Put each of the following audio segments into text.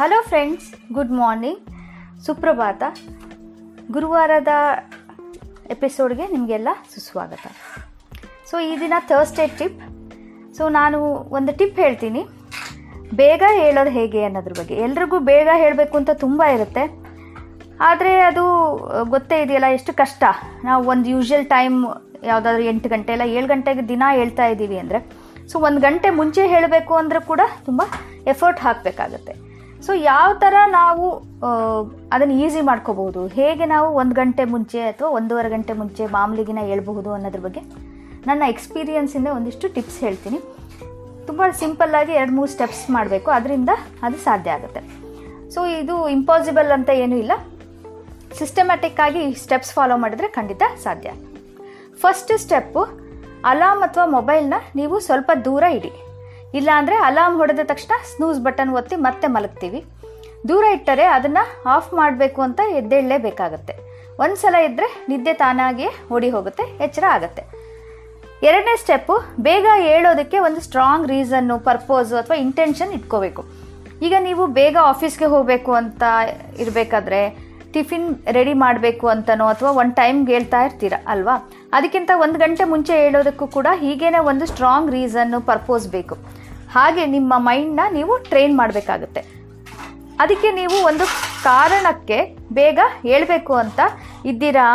Hello friends good morning ಸುಪ್ರಭಾತ. ಗುರುವಾರದ ಎಪಿಸೋಡ್ಗೆ ನಿಮಗೆಲ್ಲ ಸುಸ್ವಾಗತ. ಸೊ ಈ ದಿನ ಥರ್ಸ್ಡೇ ಟಿಪ್ ಸೊ ನಾನು ಒಂದು ಟಿಪ್ ಹೇಳ್ತೀನಿ. ಬೇಗ ಹೇಳೋದು ಹೇಗೆ ಅನ್ನೋದ್ರ ಬಗ್ಗೆ. ಎಲ್ರಿಗೂ ಬೇಗ ಹೇಳಬೇಕು ಅಂತ ತುಂಬ ಇರುತ್ತೆ. ಆದರೆ ಅದು ಗೊತ್ತೇ ಇದೆಯಲ್ಲ, ಎಷ್ಟು ಕಷ್ಟ. ನಾವು ಒಂದು ಯೂಶುವಲ್ ಟೈಮ್ ಯಾವುದಾದ್ರೂ ಎಂಟು ಗಂಟೆ ಇಲ್ಲ, ಏಳು ಗಂಟೆಗೆ ದಿನ ಹೇಳ್ತಾ ಇದ್ದೀವಿ ಅಂದರೆ. ಸೊ ಒಂದು ಗಂಟೆ ಮುಂಚೆ ಹೇಳಬೇಕು ಅಂದರೆ ಕೂಡ ತುಂಬ ಎಫರ್ಟ್ ಹಾಕಬೇಕಾಗತ್ತೆ. ಸೊ ಯಾವ ಥರ ನಾವು ಅದನ್ನು ಈಸಿ ಮಾಡ್ಕೋಬಹುದು? ಹೇಗೆ ನಾವು ಒಂದು ಗಂಟೆ ಮುಂಚೆ ಅಥವಾ ಒಂದೂವರೆ ಗಂಟೆ ಮುಂಚೆ ಮಾಮೂಲಿಗಿನ ಹೇಳ್ಬಹುದು ಅನ್ನೋದ್ರ ಬಗ್ಗೆ ನನ್ನ ಎಕ್ಸ್ಪೀರಿಯನ್ಸಿಂದ ಒಂದಿಷ್ಟು ಟಿಪ್ಸ್ ಹೇಳ್ತೀನಿ. ತುಂಬ ಸಿಂಪಲ್ಲಾಗಿ ಎರಡು, ಮೂರು ಸ್ಟೆಪ್ಸ್ ಮಾಡಬೇಕು. ಅದರಿಂದ ಅದು ಸಾಧ್ಯ ಆಗುತ್ತೆ. ಸೊ ಇದು ಇಂಪಾಸಿಬಲ್ ಅಂತ ಏನೂ ಇಲ್ಲ. ಸಿಸ್ಟಮ್ಯಾಟಿಕ್ ಆಗಿ ಸ್ಟೆಪ್ಸ್ ಫಾಲೋ ಮಾಡಿದ್ರೆ ಖಂಡಿತ ಸಾಧ್ಯ. ಫಸ್ಟ್ ಸ್ಟೆಪ್ಪು ಅಲಾರ್ಮ್ ಅಥವಾ ಮೊಬೈಲ್ನ ನೀವು ಸ್ವಲ್ಪ ದೂರ ಇಡಿ. ಇಲ್ಲಾಂದರೆ ಅಲಾರ್ಮ್ ಹೊಡೆದ ತಕ್ಷಣ ಸ್ನೂಸ್ ಬಟನ್ ಒತ್ತಿ ಮತ್ತೆ ಮಲಗ್ತೀವಿ. ದೂರ ಇಟ್ಟರೆ ಅದನ್ನು ಆಫ್ ಮಾಡಬೇಕು ಅಂತ ಎದ್ದೇಳಲೇಬೇಕಾಗತ್ತೆ. ಒಂದು ಸಲ ಇದ್ದರೆ ನಿದ್ದೆ ತಾನಾಗಿಯೇ ಓಡಿ ಹೋಗುತ್ತೆ, ಎಚ್ಚರ ಆಗುತ್ತೆ. ಎರಡನೇ ಸ್ಟೆಪ್ಪು ಬೇಗ ಹೇಳೋದಕ್ಕೆ ಒಂದು ಸ್ಟ್ರಾಂಗ್ ರೀಸನ್ನು ಪರ್ಪೋಸು ಅಥವಾ ಇಂಟೆನ್ಷನ್ ಇಟ್ಕೋಬೇಕು. ಈಗ ನೀವು ಬೇಗ ಆಫೀಸ್ಗೆ ಹೋಗಬೇಕು ಅಂತ ಇರಬೇಕಾದ್ರೆ ಟಿಫಿನ್ ರೆಡಿ ಮಾಡಬೇಕು ಅಂತನೋ ಅಥವಾ ಒಂದು ಟೈಮ್ಗೆ ಹೇಳ್ತಾ ಇರ್ತೀರ ಅಲ್ವಾ? ಅದಕ್ಕಿಂತ ಒಂದು ಗಂಟೆ ಮುಂಚೆ ಹೇಳೋದಕ್ಕೂ ಕೂಡ ಹೀಗೇನೆ ಒಂದು ಸ್ಟ್ರಾಂಗ್ ರೀಸನ್ನು ಪರ್ಪೋಸ್ ಬೇಕು. ಹಾಗೆ ನಿಮ್ಮ ಮೈಂಡ್ನ ನೀವು ಟ್ರೈನ್ ಮಾಡಬೇಕಾಗುತ್ತೆ. ಅದಕ್ಕೆ ನೀವು ಒಂದು ಕಾರಣಕ್ಕೆ ಬೇಗ ಹೇಳಬೇಕು ಅಂತ ಇದ್ದೀರಾ,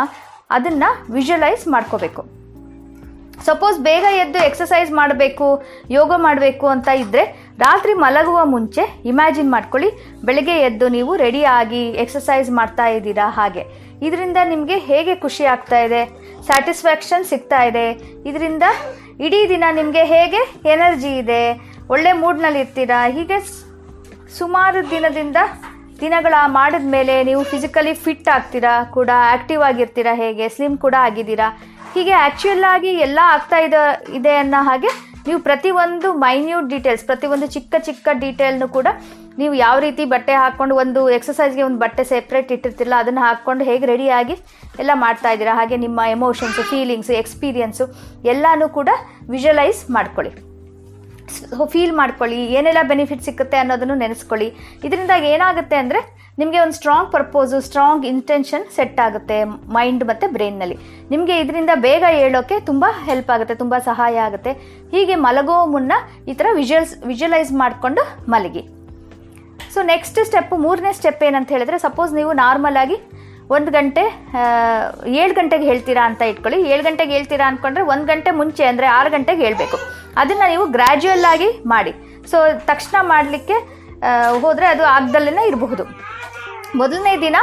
ಅದನ್ನು ವಿಜುವಲೈಸ್ ಮಾಡ್ಕೋಬೇಕು. ಸಪೋಸ್ ಬೇಗ ಎದ್ದು ಎಕ್ಸಸೈಸ್ ಮಾಡಬೇಕು, ಯೋಗ ಮಾಡಬೇಕು ಅಂತ ಇದ್ದರೆ ರಾತ್ರಿ ಮಲಗುವ ಮುಂಚೆ ಇಮ್ಯಾಜಿನ್ ಮಾಡ್ಕೊಳ್ಳಿ, ಬೆಳಗ್ಗೆ ಎದ್ದು ನೀವು ರೆಡಿಯಾಗಿ ಎಕ್ಸಸೈಸ್ ಮಾಡ್ತಾ ಇದ್ದೀರಾ ಹಾಗೆ. ಇದರಿಂದ ನಿಮಗೆ ಹೇಗೆ ಖುಷಿ ಆಗ್ತಾ ಇದೆ? ಸ್ಯಾಟಿಸ್ಫ್ಯಾಕ್ಷನ್ ಸಿಗ್ತಾ ಇದೆ. ಇದರಿಂದ ಇಡೀ ದಿನ ನಿಮಗೆ ಹೇಗೆ ಎನರ್ಜಿ ಇದೆ? ಒಳ್ಳೆ ಮೂಡ್ನಲ್ಲಿ ಇರ್ತೀರಾ? ಹೀಗೆ ಸುಮಾರು ದಿನದಿಂದ ದಿನಗಳ ಮಾಡಿದ ಮೇಲೆ ನೀವು ಫಿಸಿಕಲಿ ಫಿಟ್ ಆಗ್ತೀರಾ? ಕೂಡ ಆಕ್ಟಿವ್ ಆಗಿರ್ತೀರಾ? ಹೇಗೆ? ಸ್ಲಿಮ್ ಕೂಡ ಆಗಿದ್ದೀರಾ? ಹೀಗೆ ಆ್ಯಕ್ಚುಯಲ್ ಆಗಿ ಎಲ್ಲ ಆಗ್ತಾ ಇದೆ ಇದೆ ಅನ್ನೋ ಹಾಗೆ ನೀವು ಪ್ರತಿಯೊಂದು ಮೈನ್ಯೂಟ್ ಡೀಟೇಲ್ಸ್ ಪ್ರತಿಯೊಂದು ಚಿಕ್ಕ ಚಿಕ್ಕ ಡೀಟೇಲ್ನು ಕೂಡ ನೀವು ಯಾವ ರೀತಿ ಬಟ್ಟೆ ಹಾಕ್ಕೊಂಡು ಒಂದು ಎಕ್ಸಸೈಸ್ಗೆ ಒಂದು ಬಟ್ಟೆ ಸೆಪ್ರೇಟ್ ಇಟ್ಟಿರ್ತಿಲ್ಲ ಅದನ್ನು ಹಾಕ್ಕೊಂಡು ಹೇಗೆ ರೆಡಿಯಾಗಿ ಎಲ್ಲ ಮಾಡ್ತಾ ಇದ್ದೀರಾ? ಹಾಗೆ ನಿಮ್ಮ ಎಮೋಷನ್ಸು ಫೀಲಿಂಗ್ಸು ಎಕ್ಸ್ಪೀರಿಯನ್ಸು ಎಲ್ಲನೂ ಕೂಡ ವಿಜುವಲೈಸ್ ಮಾಡ್ಕೊಳ್ಳಿ. ಫೀಲ್ ಮಾಡ್ಕೊಳ್ಳಿ, ಏನೆಲ್ಲ ಬೆನಿಫಿಟ್ ಸಿಕ್ಕುತ್ತೆ ಅನ್ನೋದನ್ನು ನೆನೆಸ್ಕೊಳ್ಳಿ. ಇದರಿಂದ ಏನಾಗುತ್ತೆ ಅಂದರೆ, ನಿಮಗೆ ಒಂದು strong purpose strong intention set ಆಗುತ್ತೆ ಮೈಂಡ್ ಮತ್ತು ಬ್ರೈನ್ನಲ್ಲಿ ನಿಮಗೆ ಇದರಿಂದ ಬೇಗ ಹೇಳೋಕ್ಕೆ ತುಂಬ ಹೆಲ್ಪ್ ಆಗುತ್ತೆ, ತುಂಬ ಸಹಾಯ ಆಗುತ್ತೆ. ಹೀಗೆ ಮಲಗೋ ಮುನ್ನ ಈ ಥರ ವಿಜುವಲ್ಸ್ ವಿಜುವಲೈಸ್ ಮಾಡಿಕೊಂಡು ಮಲಗಿ. ಸೊ ನೆಕ್ಸ್ಟ್ ಸ್ಟೆಪ್ ಮೂರನೇ ಸ್ಟೆಪ್ ಏನಂತ ಹೇಳಿದ್ರೆ ಸಪೋಸ್ ನೀವು ನಾರ್ಮಲ್ ಆಗಿ ಒಂದು ಗಂಟೆ ಏಳು ಗಂಟೆಗೆ ಹೇಳ್ತೀರಾ ಅಂತ ಇಟ್ಕೊಳ್ಳಿ. ಏಳು ಗಂಟೆಗೆ ಹೇಳ್ತೀರಾ ಅಂದ್ಕೊಂಡ್ರೆ ಒಂದು ಗಂಟೆ ಮುಂಚೆ ಅಂದರೆ ಆರು ಗಂಟೆಗೆ ಹೇಳಬೇಕು. ಅದನ್ನು ನೀವು ಗ್ರ್ಯಾಜುಯಲ್ ಆಗಿ ಮಾಡಿ. ಸೊ ತಕ್ಷಣ ಮಾಡಲಿಕ್ಕೆ ಹೋದರೆ ಅದು ಆಗ್ದಲ್ಲೇ ಇರಬಹುದು. ಮೊದಲನೇ ದಿನ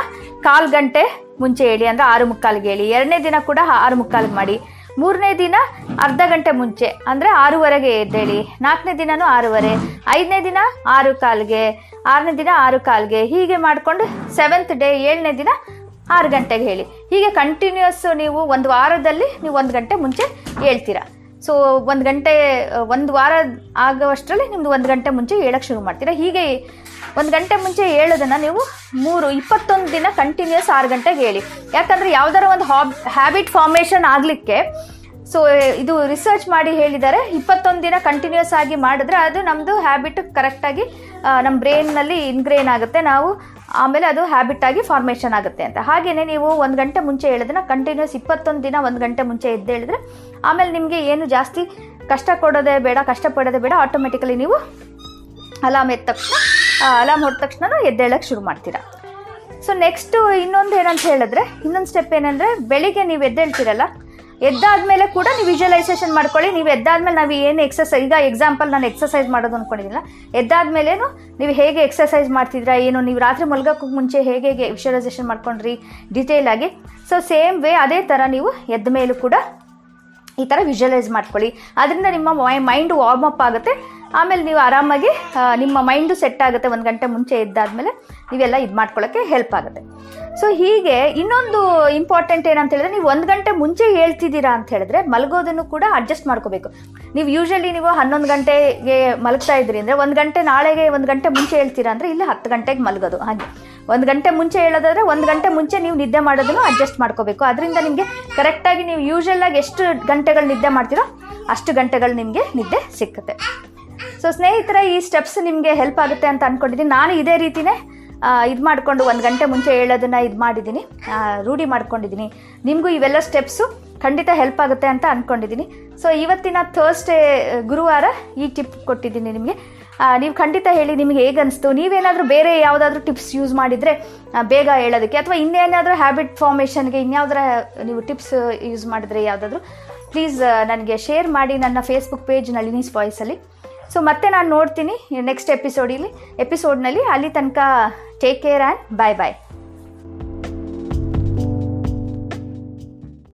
ಕಾಲು ಗಂಟೆ ಮುಂಚೆ ಹೇಳಿ ಅಂದರೆ ಆರು ಮುಕ್ಕಾಲಿಗೆ ಹೇಳಿ ಎರಡನೇ ದಿನ ಕೂಡ ಆರು ಮುಕ್ಕಾಲಿಗೆ ಮಾಡಿ. ಮೂರನೇ ದಿನ ಅರ್ಧ ಗಂಟೆ ಮುಂಚೆ, ಅಂದರೆ ಆರೂವರೆಗೆ ಎದ್ದೇಳಿ. ನಾಲ್ಕನೇ ದಿನವೂ ಆರೂವರೆ. ಐದನೇ ದಿನ ಆರು ಕಾಲಿಗೆ, ಆರನೇ ದಿನ ಆರು ಕಾಲಿಗೆ. ಹೀಗೆ ಮಾಡಿಕೊಂಡು ಸೆವೆಂತ್ ಡೇ ಏಳನೇ ದಿನ ಆರು ಗಂಟೆಗೆ ಹೇಳಿ. ಹೀಗೆ ಕಂಟಿನ್ಯೂಸ್ ನೀವು ಒಂದು ವಾರದಲ್ಲಿ ನೀವು ಒಂದು ಗಂಟೆ ಮುಂಚೆ ಹೇಳ್ತೀರಾ ಸೊ ಒಂದು ಗಂಟೆ ಒಂದು ವಾರ ಆಗುವಷ್ಟರಲ್ಲಿ ನಿಮ್ದು ಒಂದು ಗಂಟೆ ಮುಂಚೆ ಹೇಳಕ್ಕೆ ಶುರು ಮಾಡ್ತೀರಾ? ಹೀಗೆ ಒಂದು ಗಂಟೆ ಮುಂಚೆ ಹೇಳೋದನ್ನು ನೀವು ಮೂರು, ಇಪ್ಪತ್ತೊಂದು ದಿನ ಕಂಟಿನ್ಯೂಸ್ ಆರು ಗಂಟೆಗೆ ಹೇಳಿ. ಯಾಕಂದರೆ ಯಾವ್ದಾರ ಒಂದು ಹಾಬ್ ಹ್ಯಾಬಿಟ್ ಫಾರ್ಮೇಷನ್ ಆಗಲಿಕ್ಕೆ ಸೊ ಇದು ರಿಸರ್ಚ್ ಮಾಡಿ ಹೇಳಿದ್ದಾರೆ ಇಪ್ಪತ್ತೊಂದು ದಿನ ಕಂಟಿನ್ಯೂಸ್ ಆಗಿ ಮಾಡಿದ್ರೆ ಅದು ನಮ್ಮದು ಹ್ಯಾಬಿಟ್ ಕರೆಕ್ಟಾಗಿ ನಮ್ಮ ಬ್ರೈನ್ನಲ್ಲಿ ಇನ್ಗ್ರೇನ್ ಆಗುತ್ತೆ. ನಾವು ಆಮೇಲೆ ಅದು ಹ್ಯಾಬಿಟ್ ಆಗಿ ಫಾರ್ಮೇಷನ್ ಆಗುತ್ತೆ ಅಂತ. ಹಾಗೆಯೇ ನೀವು ಒಂದು ಗಂಟೆ ಮುಂಚೆ ಹೇಳಿದ್ರೆ ಕಂಟಿನ್ಯೂಸ್ ಇಪ್ಪತ್ತೊಂದು ದಿನ ಒಂದು ಗಂಟೆ ಮುಂಚೆ ಎದ್ದು ಹೇಳಿದ್ರೆ ಆಮೇಲೆ ನಿಮಗೆ ಏನು ಜಾಸ್ತಿ ಕಷ್ಟ ಕೊಡೋದೇ ಬೇಡ ಕಷ್ಟಪಡೋದೇ ಬೇಡ ಆಟೋಮೆಟಿಕಲಿ ನೀವು ಅಲಾರ್ಮ್ ಎದ್ದ ತಕ್ಷಣ ಅಲಾರ್ಮ್ ಹೊಡೆದ ತಕ್ಷಣ ಎದ್ದೇಳಕ್ಕೆ ಶುರು ಮಾಡ್ತೀರಾ. ಸೊ ನೆಕ್ಸ್ಟು ಇನ್ನೊಂದು ಏನಂತ ಹೇಳಿದ್ರೆ, ಇನ್ನೊಂದು ಸ್ಟೆಪ್ ಏನಂದರೆ, ಬೆಳಿಗ್ಗೆ ನೀವು ಎದ್ದೇಳ್ತೀರಲ್ಲ ಎದ್ದಾದ್ಮೇಲೆ ಕೂಡ ನೀವು ವಿಜುವಲೈಸೇಷನ್ ಮಾಡ್ಕೊಳ್ಳಿ. ನೀವು ಎದ್ದಾದ್ಮೇಲೆ ನಾವು ಏನು ಎಕ್ಸಸೈಸ್ ಈಗ ಎಕ್ಸಾಂಪಲ್ ನಾನು ಎಕ್ಸಸೈಸ್ ಮಾಡೋದು ಅಂದ್ಕೊಂಡಿದ್ದಿಲ್ಲ ಎದ್ದಾದ್ಮೇಲೇನು ನೀವು ಹೇಗೆ ಎಕ್ಸಸೈಸ್ ಮಾಡ್ತಿದ್ರಾ ಏನು, ನೀವು ರಾತ್ರಿ ಮಲ್ಗೋಕ್ಕೂ ಮುಂಚೆ ಹೇಗೆ ಹೇಗೆ ವಿಜುವಲೈಸೇಷನ್ ಮಾಡ್ಕೊಂಡ್ರಿ ಡಿಟೇಲ್ ಆಗಿ. ಸೊ ಸೇಮ್ ವೇ ಅದೇ ಥರ ನೀವು ಎದ್ದ ಮೇಲೂ ಕೂಡ ಈ ಥರ ವಿಜುವಲೈಸ್ ಮಾಡ್ಕೊಳ್ಳಿ. ಅದರಿಂದ ನಿಮ್ಮ ಮೈಂಡ್ ವಾರ್ಮ್ ಅಪ್ ಆಗುತ್ತೆ. ಆಮೇಲೆ ನೀವು ಆರಾಮಾಗಿ ನಿಮ್ಮ ಮೈಂಡು ಸೆಟ್ ಆಗುತ್ತೆ ಒಂದು ಗಂಟೆ ಮುಂಚೆ ಎದ್ದಾದ್ಮೇಲೆ. ನೀವೆಲ್ಲ ಇದು ಮಾಡ್ಕೊಳ್ಳೋಕ್ಕೆ ಹೆಲ್ಪ್ ಆಗುತ್ತೆ. ಸೊ ಹೀಗೆ ಇನ್ನೊಂದು ಇಂಪಾರ್ಟೆಂಟ್ ಏನಂತ ಹೇಳಿದ್ರೆ ನೀವು ಒಂದು ಗಂಟೆ ಮುಂಚೆ ಹೇಳ್ತಿದ್ದೀರಾ ಅಂತ ಹೇಳಿದ್ರೆ ಮಲಗೋದನ್ನು ಕೂಡ ಅಡ್ಜಸ್ಟ್ ಮಾಡ್ಕೋಬೇಕು. ನೀವು ಯೂಶಲಿ ನೀವು ಹನ್ನೊಂದು ಗಂಟೆಗೆ ಮಲಗ್ತಾ ಇದ್ರಿ ಅಂದರೆ ಒಂದು ಗಂಟೆ ನಾಳೆಗೆ ಒಂದು ಗಂಟೆ ಮುಂಚೆ ಹೇಳ್ತೀರಾ ಅಂದರೆ ಇಲ್ಲಿ ಹತ್ತು ಗಂಟೆಗೆ ಮಲಗೋದು, ಹಾಗೆ. ಒಂದು ಗಂಟೆ ಮುಂಚೆ ಹೇಳೋದಾದ್ರೆ ಒಂದು ಗಂಟೆ ಮುಂಚೆ ನೀವು ನಿದ್ದೆ ಮಾಡೋದನ್ನು ಅಡ್ಜಸ್ಟ್ ಮಾಡ್ಕೋಬೇಕು. ಅದರಿಂದ ನಿಮಗೆ ಕರೆಕ್ಟಾಗಿ ನೀವು ಯೂಶಲ್ ಆಗಿ ಎಷ್ಟು ಗಂಟೆಗಳು ನಿದ್ದೆ ಮಾಡ್ತೀರೋ ಅಷ್ಟು ಗಂಟೆಗಳು ನಿಮಗೆ ನಿದ್ದೆ ಸಿಕ್ಕುತ್ತೆ. ಸೊ ಸ್ನೇಹಿತರೆ, ಈ ಸ್ಟೆಪ್ಸ್ ನಿಮಗೆ ಹೆಲ್ಪ್ ಆಗುತ್ತೆ ಅಂತ ಅಂದ್ಕೊಂಡಿದ್ದೀನಿ ನಾನು ಇದೇ ರೀತಿನೇ ಇದು ಮಾಡಿಕೊಂಡು ಒಂದು ಗಂಟೆ ಮುಂಚೆ ಹೇಳೋದನ್ನು ಇದು ಮಾಡಿದ್ದೀನಿ ರೂಢಿ ಮಾಡ್ಕೊಂಡಿದ್ದೀನಿ ನಿಮಗೂ ಇವೆಲ್ಲ ಸ್ಟೆಪ್ಸು ಖಂಡಿತ ಹೆಲ್ಪ್ ಆಗುತ್ತೆ ಅಂತ ಅಂದ್ಕೊಂಡಿದ್ದೀನಿ ಸೊ ಇವತ್ತಿನ ಥರ್ಸ್ಡೇ ಗುರುವಾರ ಈ ಟಿಪ್ ಕೊಟ್ಟಿದ್ದೀನಿ ನಿಮಗೆ. ನೀವು ಖಂಡಿತ ಹೇಳಿ ನಿಮಗೆ ಹೇಗೆ ಅನಿಸ್ತು ನೀವೇನಾದರೂ ಬೇರೆ ಯಾವುದಾದ್ರೂ ಟಿಪ್ಸ್ ಯೂಸ್ ಮಾಡಿದರೆ ಬೇಗ ಹೇಳೋದಕ್ಕೆ. ಅಥವಾ ಇನ್ನೇನಾದರೂ ಹ್ಯಾಬಿಟ್ ಫಾರ್ಮೇಷನ್ಗೆ ಇನ್ಯಾವುದರ ನೀವು ಟಿಪ್ಸ್ ಯೂಸ್ ಮಾಡಿದರೆ ಯಾವುದಾದ್ರೂ ಪ್ಲೀಸ್ ನನಗೆ ಶೇರ್ ಮಾಡಿ ನನ್ನ ಫೇಸ್ಬುಕ್ ಪೇಜ್ ನಳಿನೀಸ್ ವಾಯ್ಸಲ್ಲಿ ಸೊ ಮತ್ತೆ ನಾನು ನೋಡ್ತೀನಿ ನೆಕ್ಸ್ಟ್ ಎಪಿಸೋಡಲ್ಲಿ ಎಪಿಸೋಡ್ನಲ್ಲಿ ಅಲ್ಲಿ ತನಕ take care and bye bye